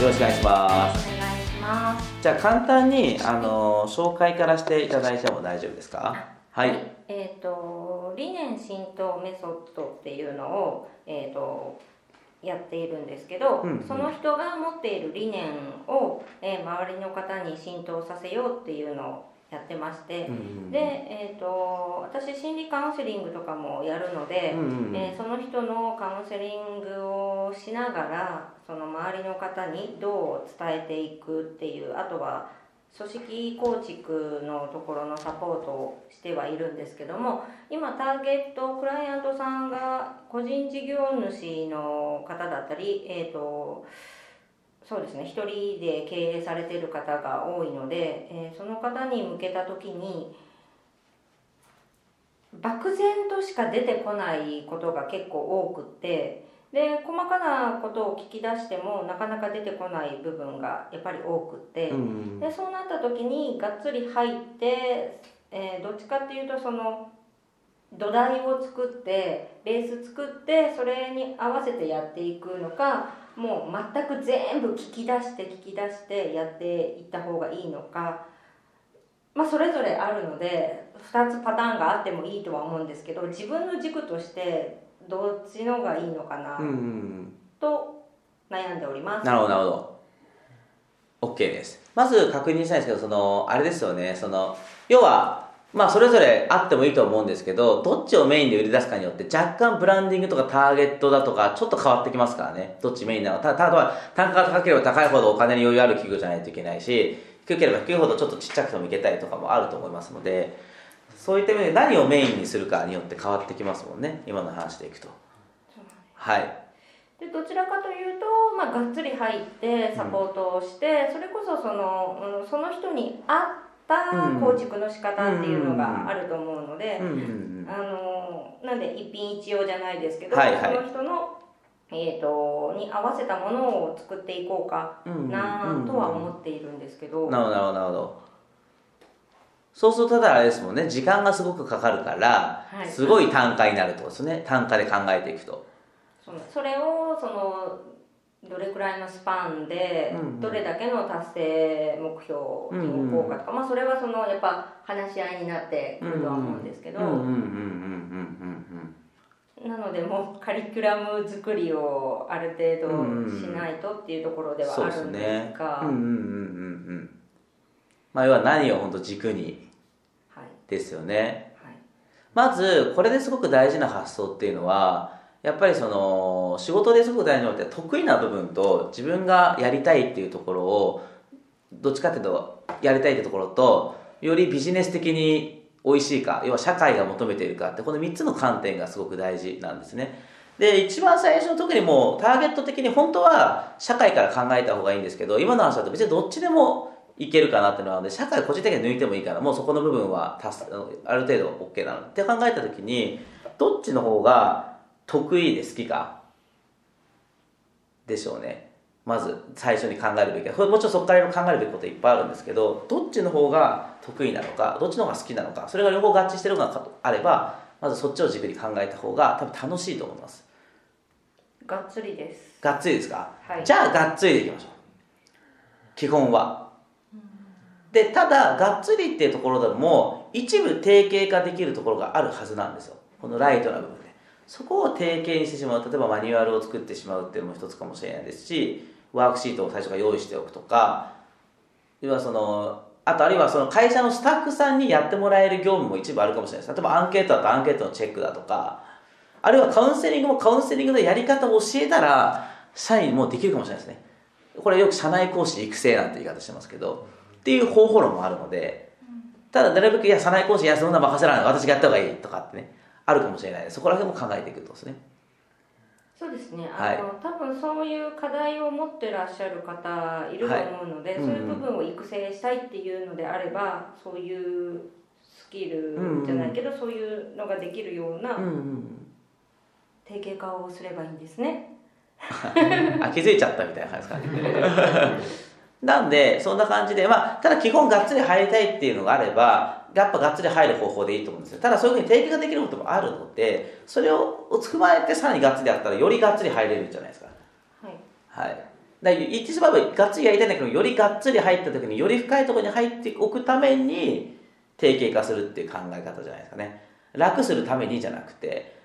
よろしくお願いします。お願いします。じゃあ簡単にあの紹介からしていただいても大丈夫ですか？はい、えっ、と理念浸透メソッドっていうのをえっ、とやっているんですけど、うんうん。その人が持っている理念を、えー周りの方に浸透させようっていうのをやってまして、うん。で、えー、と私心理カウンセリングとかもやるので、うんうんうん。えーその人のカウンセリングをしながらその周りの方にどう伝えていくっていうあとは組織構築のところのサポートをしてはいるんですけども今ターゲットクライアントさんが個人事業主の方だったりえっ、とそうですね一人で経営されてる方が多いので、えーその方に向けた時に漠然としか出てこないことが結構多くってで細かなことを聞き出してもなかなか出てこない部分がやっぱり多くって、うんでそうなった時にがっつり入って、えーどっちかっていうとその土台を作ってベース作ってそれに合わせてやっていくのかもう全く全部聞き出して聞き出してやっていった方がいいのか。まあそれぞれあるので2つパターンがあってもいいとは思うんですけど自分の軸としてどっちのがいいのかなうんうんと悩んでおります。なるほどなるほど。OK です。まず確認したいんですけどそのあれですよね。その要はまあそれぞれあってもいいと思うんですけどどっちをメインで売り出すかによって若干ブランディングとかターゲットだとかちょっと変わってきますからね。どっちメインなのか。たただ単価が高ければ高いほどお金に余裕ある企業じゃないといけないし低ければ低いほどちょっとちっちゃくてもいけたりとかもあると思いますのでそういった意味で何をメインにするかによって変わってきますもんね。今の話でいくと。はい。でどちらかというと、まあ、がっつり入ってサポートをして、それこそその,、うん、その人に合った構築の仕方っていうのがあると思うので、うん。うん。うん。あのなんで一品一用じゃないですけど、はいはい。その人の、えー、とに合わせたものを作っていこうかうん。うん。なとは思っているんですけどなるほどなるほどそうするとただあれですもんね。時間がすごくかかるから、はい。すごい単価になるとですね。単価で考えていくと。そのそれをそのどれくらいのスパンでどれだけの達成目標に置こうかとか、まあ、それはそのやっぱ話し合いになってくるとは思うんですけど、うんうんうんうんうんなのでもうカリキュラム作りをある程うん度しないとっていうところではあるんですねが、まあ要は何を本当軸にはい。ですよね。はい。まずこれですごく大事な発想っていうのはやっぱりその仕事ですごく大事なのって得意な部分と自分がやりたいっていうところをどっちかっていうとやりたいってところとよりビジネス的に美味しいか要は社会が求めているかってこの3つの観点がすごく大事なんですね。で一番最初の特にもうターゲット的に本当は社会から考えた方がいいんですけど今の話だと別にどっちでもいけるかなっていうのは社会個人的には抜いてもいいからもうそこの部分はある程度 OK なの。って考えた時にどっちの方が得意で好きかでしょうね。まず最初に考えるべきこれもちろんそこから考えるべきこといっぱいあるんですけどどっちの方が得意なのかどっちの方が好きなのかそれが両方合致してるのかとあればまずそっちを軸に考えた方が多分楽しいと思います。がっつりです。がっつりですか、はい。じゃあがっつりでいきましょう。基本はでただがっつりっていうところでも一部定型化できるところがあるはずなんですよ。このライトな部分で。そこを定型にしてしまう。例えばマニュアルを作ってしまうっていうのも一つかもしれないですしワークシートを最初から用意しておくとか。要はそのあとあるいはその会社のスタッフさんにやってもらえる業務も一部あるかもしれないです。例えばアンケートだとアンケートのチェックだとか。あるいはカウンセリングもカウンセリングのやり方を教えたら社員もできるかもしれないですね。これよく社内講師育成なんて言い方してますけど。っていう方法論もあるのでただなるべくいや社内講師いやそんな任せられない私がやった方がいいとかってねあるかもしれない。そこら辺も考えていくとですね。そうですね、はい。あの多分そういう課題を持ってらっしゃる方いると思うので、はい。そういう部分を育成したいっていうのであればそういうスキルじゃないけど、そういうのができるようなうんうん。定型化をすればいいんですね。あ気づいちゃったみたいな感じですかね なんでそんな感じでまあただ基本がっつり入りたいっていうのがあればやっぱがっつり入る方法でいいと思うんですよ。ただそういうふうに定型ができることもあるのでそれを踏まえてさらにがっつりやったらよりがっつり入れるんじゃないですか。はい、はい。だ言ってしまえばがっつりやりたいんだけどよりがっつり入った時により深いところに入っておくために定型化するっていう考え方じゃないですかね。楽するためにじゃなくて。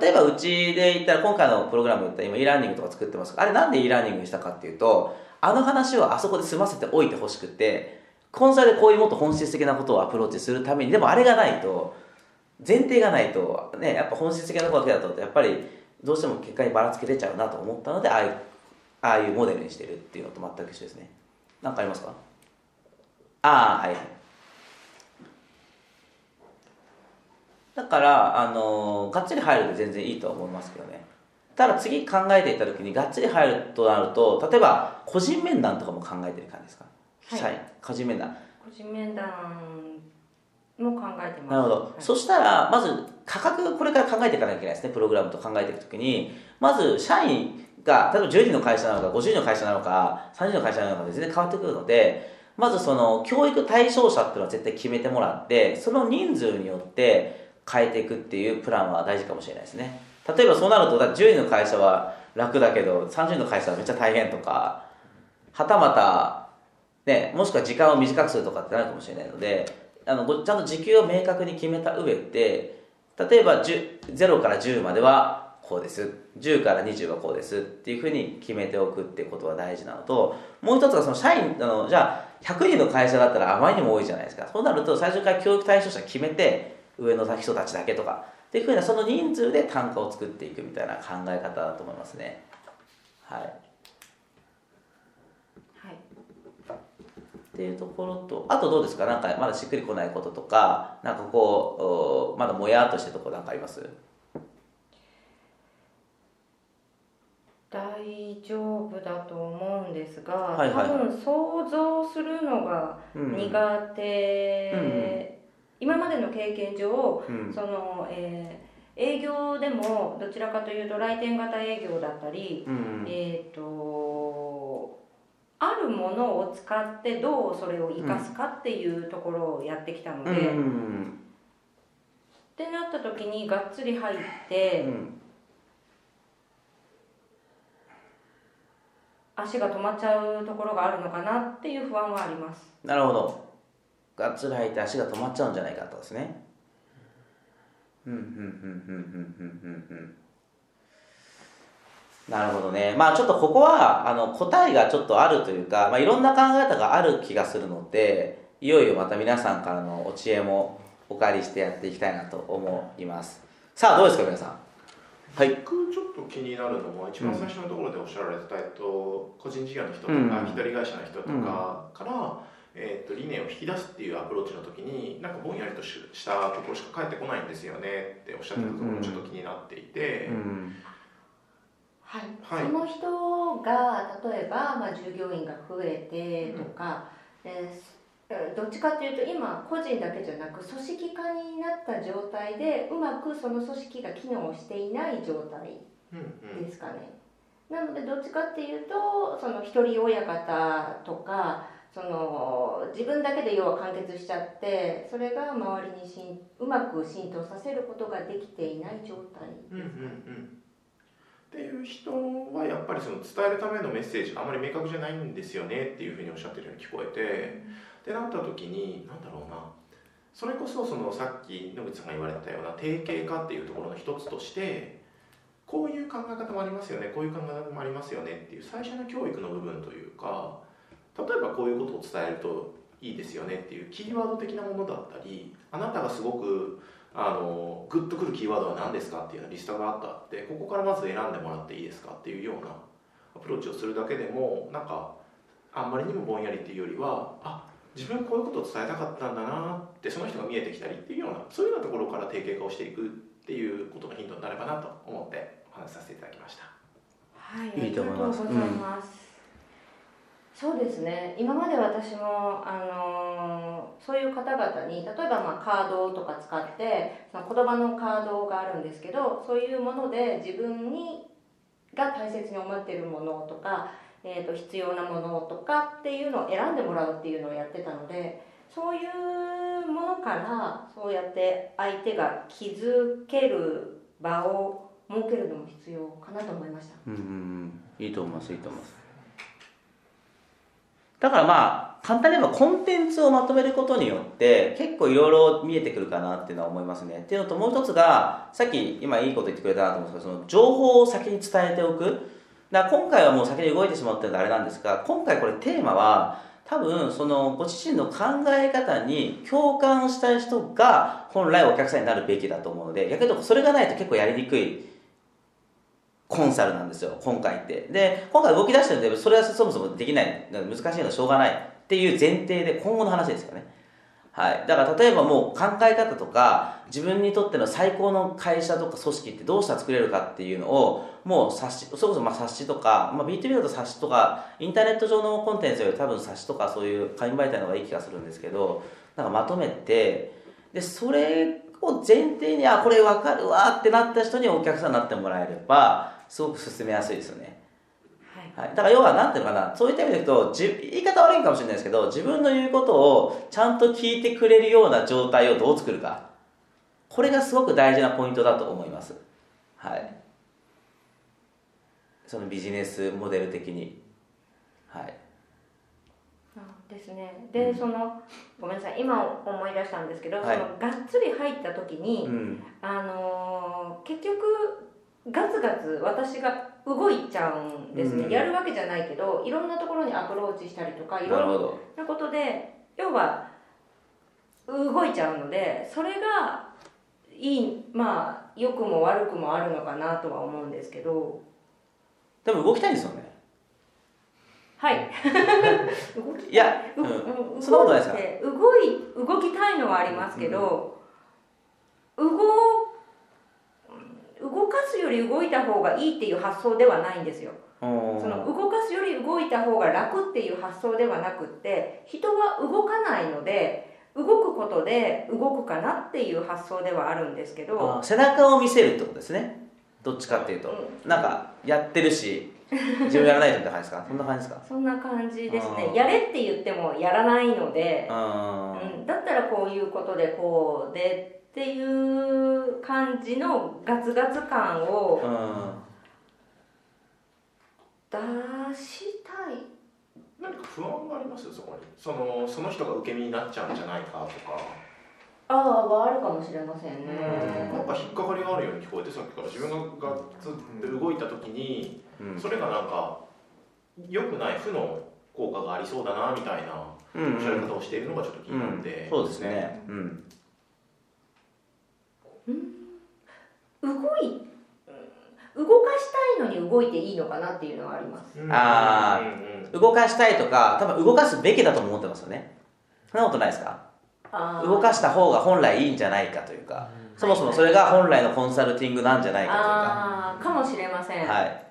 例えばうちで言ったら今回のプログラムで言ったら今 e ラーニングとか作ってますあれなんで e ラーニングにしたかっていうとあの話をあそこで済ませておいてほしくてコンサルでこういうもっと本質的なことをアプローチするためにでもあれがないと前提がないとねやっぱ本質的なことだけだとやっぱりどうしても結果にばらつき出ちゃうなと思ったのでああいうああいうモデルにしてるっていうのと全く一緒ですね。何かありますか？ああはい。だからあのがっつり入るで全然いいと思いますけどね。ただ次考えていった時にがっつり入るとなると例えば個人面談とかも考えてる感じですか、はい。社員個人面談。個人面談も考えてます。なるほど、はい。そしたらまず価格これから考えていかなきゃいけないですね。プログラムと考えていくときに。まず社員が例えば10人の会社なのか50人の会社なのか30人の会社なのかで全然変わってくるのでまずその教育対象者っていうのは絶対決めてもらってその人数によって変えていくっていうプランは大事かもしれないですね例えばそうなるとだ10人の会社は楽だけど30人の会社はめっちゃ大変とかはたまたね、もしくは時間を短くするとかってなるかもしれないのであのちゃんと時給を明確に決めた上で例えば10 0から10まではこうです。10から20はこうですっていうふうに決めておくってことは大事なのともう一つがその社員あのじゃあ100人の会社だったらあまりにも多いじゃないですか。そうなると最初から教育対象者決めて上の人たちだけとかっていうふうなその人数で単価を作っていくみたいな考え方だと思いますね。はい。はい。っていうところとあとどうですか？なんかまだしっくりこないこととかなんかこうおまだもやっとしてるところなんかあります？大丈夫だと思うんですが、はいはい。多分想像するのがうん。苦手、うん今までの経験上、うん。その、えー営業でもどちらかというと来店型営業だったり、うんえっ、とあるものを使ってどうそれを生かすかっていうところをやってきたので、うっんてなった時にがっつり入って、うん。足が止まっちゃうところがあるのかなっていう不安はあります。なるほどがっつり吐いて足が止まっちゃうんじゃないかとですねなるほどね。まあちょっとここは、あの、答えがちょっとあるというか、まあいろんな考え方がある気がするので、いよいよまた皆さんからのお知恵もお借りしてやっていきたいなと思います。さあどうですか皆さん？はい、僕ちょっと気になるのは一番最初のところでおっしゃられてた、えっと、個人事業の人とか、うん、会社の人とかから、えっと、理念を引き出すっていうアプローチの時になんかぼんやりとししたところしか返ってこないんですよねっておっしゃってたところうんちょっと気になっていて、うん。はい、はい。その人が例えば、まあ、従業員が増えてとか、えーどっちかっていうと今個人だけじゃなく組織化になった状態でうまくその組織が機能していない状態うんうん。ですかね。なのでどっちかっていうとその一人親方とかその自分だけで要は完結しちゃってそれが周りにしんうまく浸透させることができていない状態うんうんうんっていう人はやっぱりその伝えるためのメッセージがあまり明確じゃないんですよねっていうふうにおっしゃってるように聞こえてってなった時に何だろうな。それこそそのさっき野口さんが言われたような定型化っていうところの一つとしてこういう考え方もありますよねこういう考え方もありますよねっていう最初の教育の部分というか例えばこういうことを伝えるといいですよねっていうキーワード的なものだったりあなたがすごくあのグッとくるキーワードは何ですかっていうようなリストがあったってここからまず選んでもらっていいですかっていうようなアプローチをするだけでもなんかあんまりにもぼんやりっていうよりはあ自分こういうことを伝えたかったんだなってその人が見えてきたりっていうようなそういうようなところから定型化をしていくっていうことのヒントになればなと思ってお話しさせていただきました。はい、いいと思いますありがとうございます。そうですね。今まで私もあのーそういう方々に例えばまあカードとか使ってその言葉のカードがあるんですけど、そういうもので自分にが大切に思っているものとか、えー、と必要なものとかっていうのを選んでもらうっていうのをやってたので、そういうものからそうやって相手が気づける場を設けるのも必要かなと思いました。うんいいと思いますいいと思いますだからまあ簡単に言えばコンテンツをまとめることによって結構いろいろ見えてくるかなっていうのは思いますね。っていうのともう一つがさっき今いいこと言ってくれたなと思うんですけどその情報を先に伝えておく。だ今回はもう先に動いてしまってるのであれなんですが今回これテーマは多分そのご自身の考え方に共感したい人が本来お客さんになるべきだと思うので逆に言うとそれがないと結構やりにくいコンサルなんですよ今回って。で今回動き出してるんでそれはそもそもできない。難しいのはしょうがない。っていう前提で今後の話ですよね。はい、だから例えばもう考え方とか自分にとっての最高の会社とか組織ってどうしたら作れるかっていうのをもう冊子それこそまあ冊子とか、まあ、B2B だと冊子とかインターネット上のコンテンツより多分冊子とかそういう紙媒体の方がいい気がするんですけどなんかまとめてでそれを前提にあこれ分かるわってなった人にお客さんになってもらえればすごく進めやすいですよね。はい、だから要は何ていうのかな。そういった意味で言うとじ言い方悪いかもしれないですけど自分の言うことをちゃんと聞いてくれるような状態をどう作るか。これがすごく大事なポイントだと思います。はい。そのビジネスモデル的に。はい。ですね。で、うん、そのごめんなさい。今思い出したんですけど、はい、そのがっつり入った時に、うん、あのー、結局ガツガツ私が動いちゃうんですね、うん、やるわけじゃないけどいろんなところにアプローチしたりとかいろんなことで要は動いちゃうのでそれがいいまあ良くも悪くもあるのかなとは思うんですけど。でも動きたいんですよね。はい。いや、うん、そんなことないですか動い動きたいのはありますけど、うん、動すより動いた方がいいっていう発想ではないんですよ。その動かすより動いた方が楽っていう発想ではなくって人は動かないので動くことで動くかなっていう発想ではあるんですけど。背中を見せるってことですね。どっちかっていうと、うん、なんかやってるし自分やらないとって感じですか？そんな感じですか？そんな感じですね。やれって言ってもやらないので、うん、だったらこういうことでこうでっていう感じのガツガツ感を出したい。何か不安がありますそこに。そのその人が受け身になっちゃうんじゃないかとか。ああはあるかもしれませんね。なんか引っかかりがあるように聞こえてさっきから自分がガッツって動いた時に、うん、それがなんか良くない負の効果がありそうだなみたいなおっしゃり方をしているのがちょっと気になって、うんうん、そうですね、うん動い動かしたいのに動いていいのかなっていうのはあります、ああ動かしたいとか多分動かすべきだと思ってますよね。そんなことないですか？動かした方が本来いいんじゃないかというか、そもそもそれが本来のコンサルティングなんじゃないかというか、あかもしれません。はい。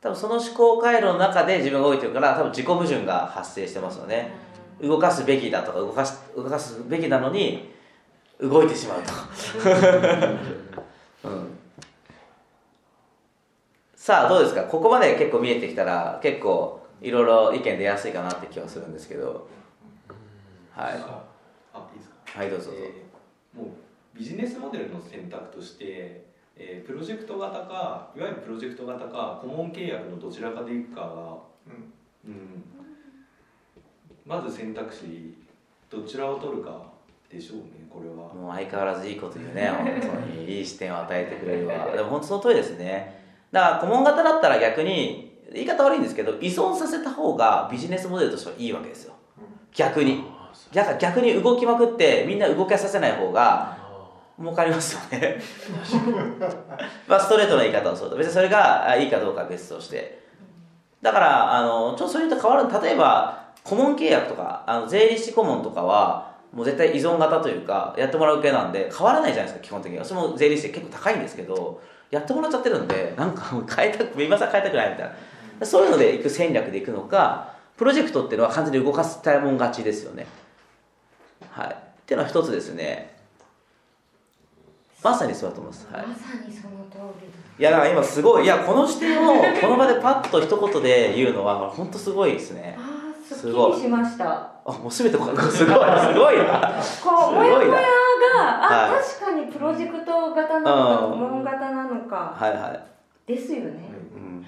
多分その思考回路の中で自分が動いてるから多分自己矛盾が発生してますよね、動かすべきだとか動かす動かすべきなのに動いてしまうと、うん、さあどうですか？ここまで結構見えてきたら結構いろいろ意見出やすいかなって気はするんですけど。はい。あいいですか？はいどうぞ、えー、もうビジネスモデルの選択としてえー、プロジェクト型かいわゆるプロジェクト型か顧問契約のどちらかでいくかが、うん、うん、まず選択肢どちらを取るかでしょうねこれは。もう相変わらずいいこと言うね 本当に。いい視点を与えてくれるわ。でも本当その通りですね。だから顧問型だったら逆に言い方悪いんですけど依存させた方がビジネスモデルとしてはいいわけですよ。逆に。逆逆に動きまくってみんな動かさせない方が儲かりますよね。まあストレートな言い方をすると。別にそれがいいかどうかは別として。だからあのちょっとそれと変わる例えば顧問契約とかあの税理士顧問とかはもう絶対依存型というかやってもらう系なんで変わらないじゃないですか基本的には。それも税理士結構高いんですけどやってもらっちゃってるんでなんか変えたく今更変えたくないみたいな。そういうのでいく戦略でいくのかプロジェクトっていうのは完全に動かすたいもん勝ちですよね。はい。っていうのは一つですね。まさにそうだと思います、はい、まさにその通りいやだから今すごいいやこの視点をこの場でパッと一言で言うのは本当すごいですねすごい。しました。あもうすべてすごいすごいな。こうもやもやがあ、はい、確かにプロジェクト型なのか顧問型なのかはいはい。ですよね、うん、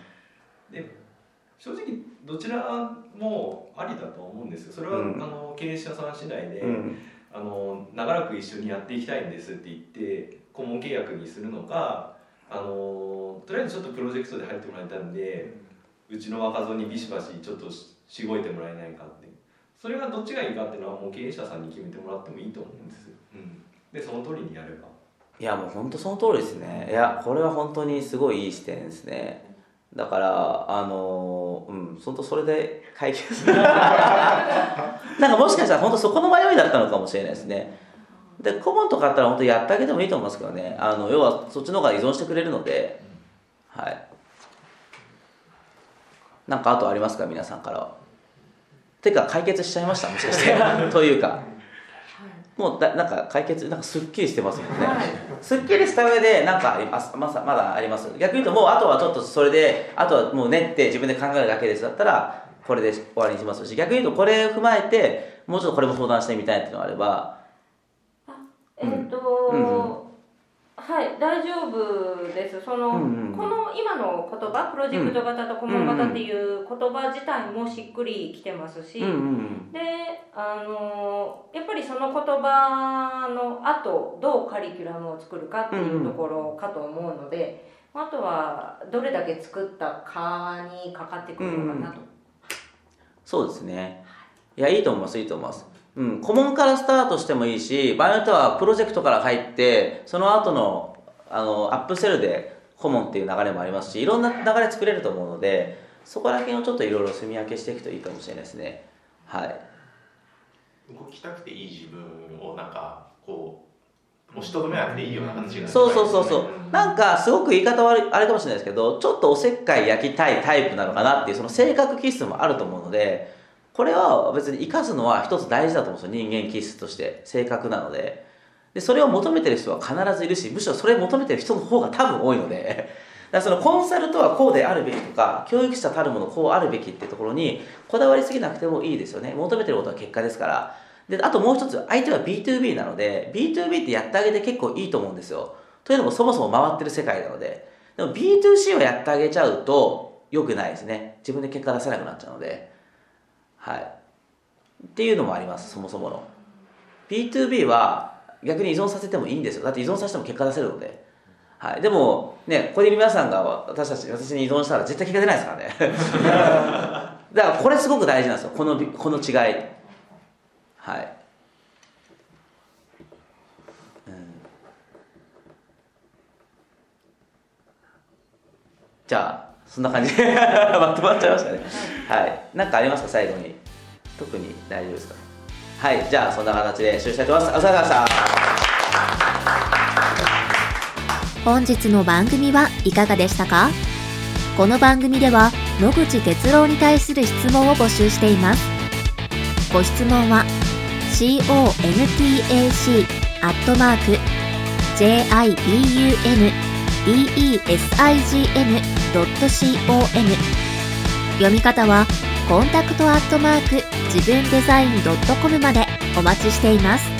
で正直どちらもありだと思うんですよ。それは、うん、あの経営者さん次第で、うん、あの長らく一緒にやっていきたいんですって言って顧問契約にするのかあのとりあえずちょっとプロジェクトで入ってもらいたいんでうちの若造にビシバシちょっとしごいてもらえないかって。それがどっちがいいかっていうのはもう経営者さんに決めてもらってもいいと思うんですよ、うん、でその通りにやれば。いやもう本当その通りですね。いやこれは本当にすごいいい視点ですね。だからあのうん本当それで解決 なんかもしかしたら本当そこの迷いだったのかもしれないですね。で顧問とかあったら本当やってあげてもいいと思いますけどね。あの要はそっちの方が依存してくれるので。はいなんかあとありますか？皆さんからは。ていうか解決しちゃいました？もしかして。というか。もうだなんか解決なんかすっきりしてますもんね、はい、すっきりした上でなんかあります？ままだあります？逆に言うともうあとはちょっとそれであとはもう練って自分で考えるだけですだったらこれで終わりにしますし逆に言うとこれを踏まえてもうちょっとこれも相談してみたいっていうのがあれば。えっ、ー、と、うんはい大丈夫です。その、うんうん、この今の言葉プロジェクト型と顧問型っていう言葉自体もしっくりきてますし、うんうん、であのやっぱりその言葉の後どうカリキュラムを作るかっていうところかと思うので、うんうん、あとはどれだけ作ったかにかかってくるのかなと、うんうん、そうですね。いやいいと思いますいいと思います。うん、顧問からスタートしてもいいし場合によってはプロジェクトから入ってその後のあのアップセルで顧問っていう流れもありますしいろんな流れ作れると思うのでそこら辺をちょっといろいろ住み分けしていくといいかもしれないですね。はい。動きたくていい自分をなんかこう押しとどめなくていいような形がそうそうそうそう。なんかすごく言い方悪いあれかもしれないですけどちょっとおせっかい焼きたいタイプなのかなっていうその性格気質もあると思うのでこれは別に生かすのは一つ大事だと思うんですよ。人間気質として性格なのででそれを求めてる人は必ずいるしむしろそれを求めてる人の方が多分多いので。だからそのコンサルとはこうであるべきとか教育者たるものこうあるべきっていうところにこだわりすぎなくてもいいですよね。求めてることは結果ですから。であともう一つ相手は B2B なので B2B ってやってあげて結構いいと思うんですよ。というのもそもそも回ってる世界なので。でも B2C をやってあげちゃうと良くないですね。自分で結果出せなくなっちゃうので。はい。っていうのもありますそもそもの。B2B は逆に依存させてもいいんですよ。だって依存させても結果出せるので、はい、でもねここで皆さんが私たち私に依存したら絶対結果出ないですからね。だからこれすごく大事なんですよ。このこの違い。はい、うん、じゃあそんな感じ。で まとまっちゃいましたね。はい。何かありますか？最後に。特に大丈夫ですか？はいじゃあそんな形で終了したいと思います。お疲れ様でした。本日の番組はいかがでしたか？この番組では野口哲郎に対する質問を募集しています。ご質問は contac アットマーク j i b u n d e s i g n ドット c o m 読み方はコンタクトアットマーク自分デザイン .com までお待ちしています。